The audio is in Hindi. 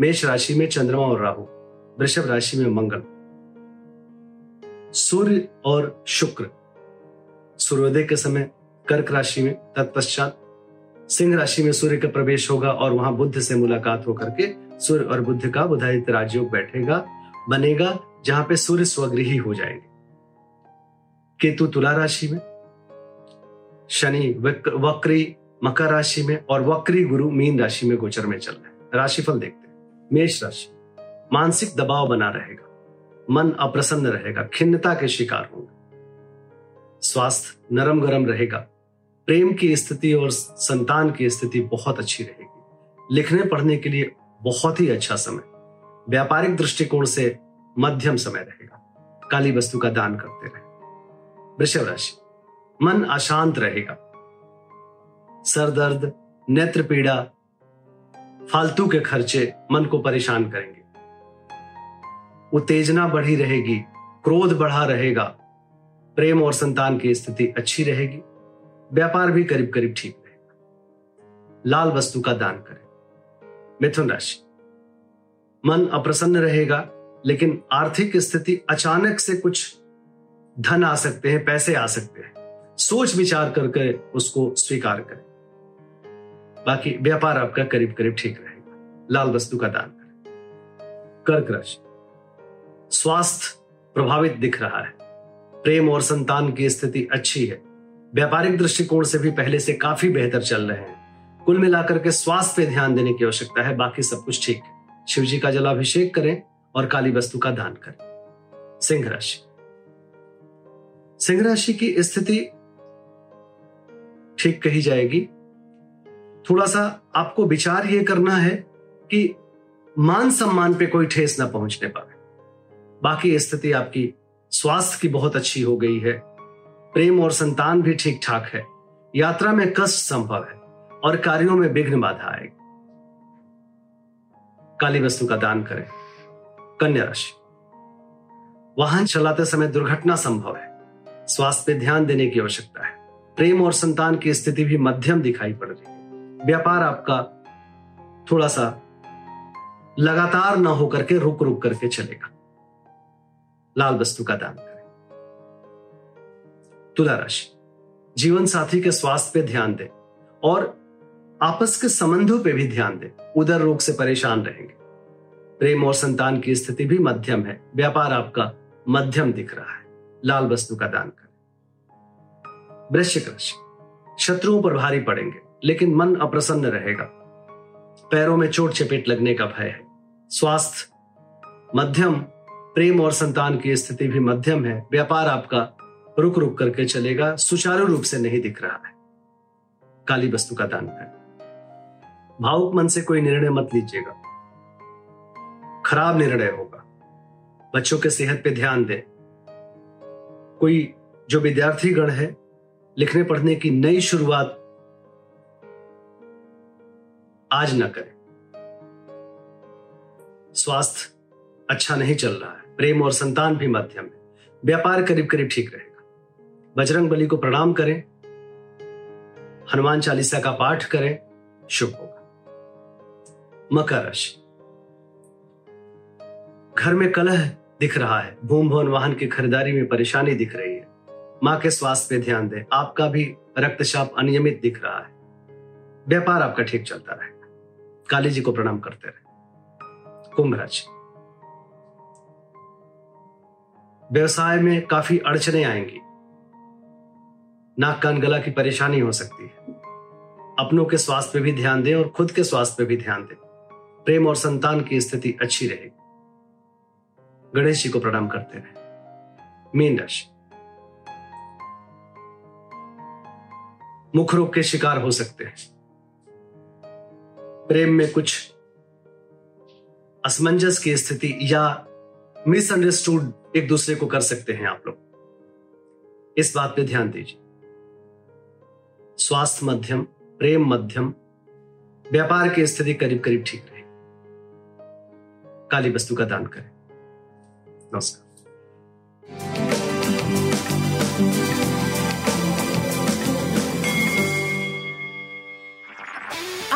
मेष राशि में चंद्रमा और राहु, वृषभ राशि में मंगल। सूर्य और शुक्र, सूर्योदय के समय कर्क राशि में तत्पश्चात, सिंह राशि में सूर्य का प्रवेश होगा और वहाँ बुद्ध से मुलाकात होकर के सूर्य और बुद्ध का बुधादित्य राजयोग बैठेगा, बनेगा, जहाँ पे सूर्य स्वगृही हो जाएँगे। केतु तुला राशि में, शनि वक्री मकर राशि में और वक्री गुरु मीन राशि में गोचर में चल रहे हैं। राशिफल देखते हैं। मेष राशि। मानसिक दबाव बना रहेगा। मन अप्रसन्न रहेगा। खिन्नता के शिकार होंगे। स्वास्थ्य नरम गरम रहेगा। प्रेम की स्थिति और संतान की स्थिति बहुत अच्छी रहेगी। लिखने पढ़ने के लिए बहुत ही अच्छा समय। व्यापारिक दृष्टिकोण से मध्यम समय रहेगा। काली वस्तु का दान करते रहे। वृषभ राशि। मन अशांत रहेगा। सर दर्द नेत्र पीड़ा फालतू के खर्चे मन को परेशान करेंगे। उत्तेजना बढ़ी रहेगी, क्रोध बढ़ा रहेगा, प्रेम और संतान की स्थिति अच्छी रहेगी, व्यापार भी करीब करीब ठीक रहेगा। लाल वस्तु का दान करें। मिथुन राशि। मन अप्रसन्न रहेगा, लेकिन आर्थिक स्थिति अचानक से कुछ धन आ सकते हैं, पैसे आ सकते हैं। सोच विचार करके उसको स्वीकार करें। बाकी व्यापार आपका करीब करीब ठीक रहेगा। लाल वस्तु का दान करें। कर्क राशि। स्वास्थ्य प्रभावित दिख रहा है। प्रेम और संतान की स्थिति अच्छी है। व्यापारिक दृष्टिकोण से भी पहले से काफ़ी बेहतर चल रहे हैं। कुल मिलाकर के स्वास्थ्य पे ध्यान देने की आवश्यकता है। बाकी सब कुछ ठीक है। शिव जी का जलाभिषेक करें और काली वस्तु का दान करें। सिंह राशि। सिंह राशि की स्थिति ठीक कही जाएगी। थोड़ा सा आपको विचार ये करना है कि मान सम्मान पे कोई ठेस ना पहुँचने पाए। बाकी स्थिति आपकी स्वास्थ्य की बहुत अच्छी हो गई है। प्रेम और संतान भी ठीक ठाक है। यात्रा में कष्ट संभव है और कार्यों में विघ्न बाधा आएगी। काली वस्तु का दान करें। कन्या राशि। वाहन चलाते समय दुर्घटना संभव है। स्वास्थ्य पे ध्यान देने की आवश्यकता है। प्रेम और संतान की स्थिति भी मध्यम दिखाई पड़ रही है। व्यापार आपका थोड़ा सा लगातार न होकर के रुक रुक करके चलेगा। लाल वस्तु का दान करें। तुला राशि, जीवन साथी के स्वास्थ्य पे ध्यान दें और आपस के संबंधों पे भी ध्यान दें। उधर रोग से परेशान रहेंगे। प्रेम और संतान की स्थिति भी मध्यम है। व्यापार आपका मध्यम दिख रहा है। लाल वस्तु का दान करें। वृश्चिक राशि, शत्रुओं पर भारी पड़ेंगे। लेकिन मन अप्रसन्न रहेगा। पैरों में चोट चपेट लगने का भय है। स्वास्थ्य, मध्यम, प्रेम और संतान की स्थिति भी मध्यम है। व्यापार आपका रुक रुक करके चलेगा, सुचारू रूप से नहीं दिख रहा है। काली वस्तु का दान करें भावुक मन से कोई निर्णय मत लीजिएगा। खराब निर्णय होगा। बच्चों के सेहत पे ध्यान दें। कोई जो विद्यार्थी गण है लिखने पढ़ने की नई शुरुआत आज न करें। स्वास्थ्य अच्छा नहीं चल रहा है। प्रेम और संतान भी मध्यम है। व्यापार करीब करीब ठीक रहेगा। बजरंग बली को प्रणाम करें। हनुमान चालीसा का पाठ करें। शुभ होगा। मकर राशि। घर में कलह दिख रहा है। भूम भवन वाहन की खरीदारी में परेशानी दिख रही है। माँ के स्वास्थ्य पे ध्यान दें। आपका भी रक्तचाप अनियमित दिख रहा है। व्यापार आपका ठीक चलता रहेगा काली जी को प्रणाम करते रहे। कुंभ राशि व्यवसाय में काफ़ी अड़चने आएँगी। नाक कान गला की परेशानी हो सकती है। अपनों के स्वास्थ्य पे भी ध्यान दें और खुद के स्वास्थ्य पे भी ध्यान दें। प्रेम और संतान की स्थिति अच्छी रहेगी। गणेश जी को प्रणाम करते रहे। मीन राशि। मुख रोग के शिकार हो सकते हैं। प्रेम में कुछ असमंजस की स्थिति या मिसअंडरस्टूड एक दूसरे को कर सकते हैं आप लोग। इस बात पे ध्यान दीजिए। स्वास्थ्य मध्यम, प्रेम मध्यम, व्यापार की स्थिति करीब करीब ठीक रहे। काली वस्तु का दान करें। नमस्कार।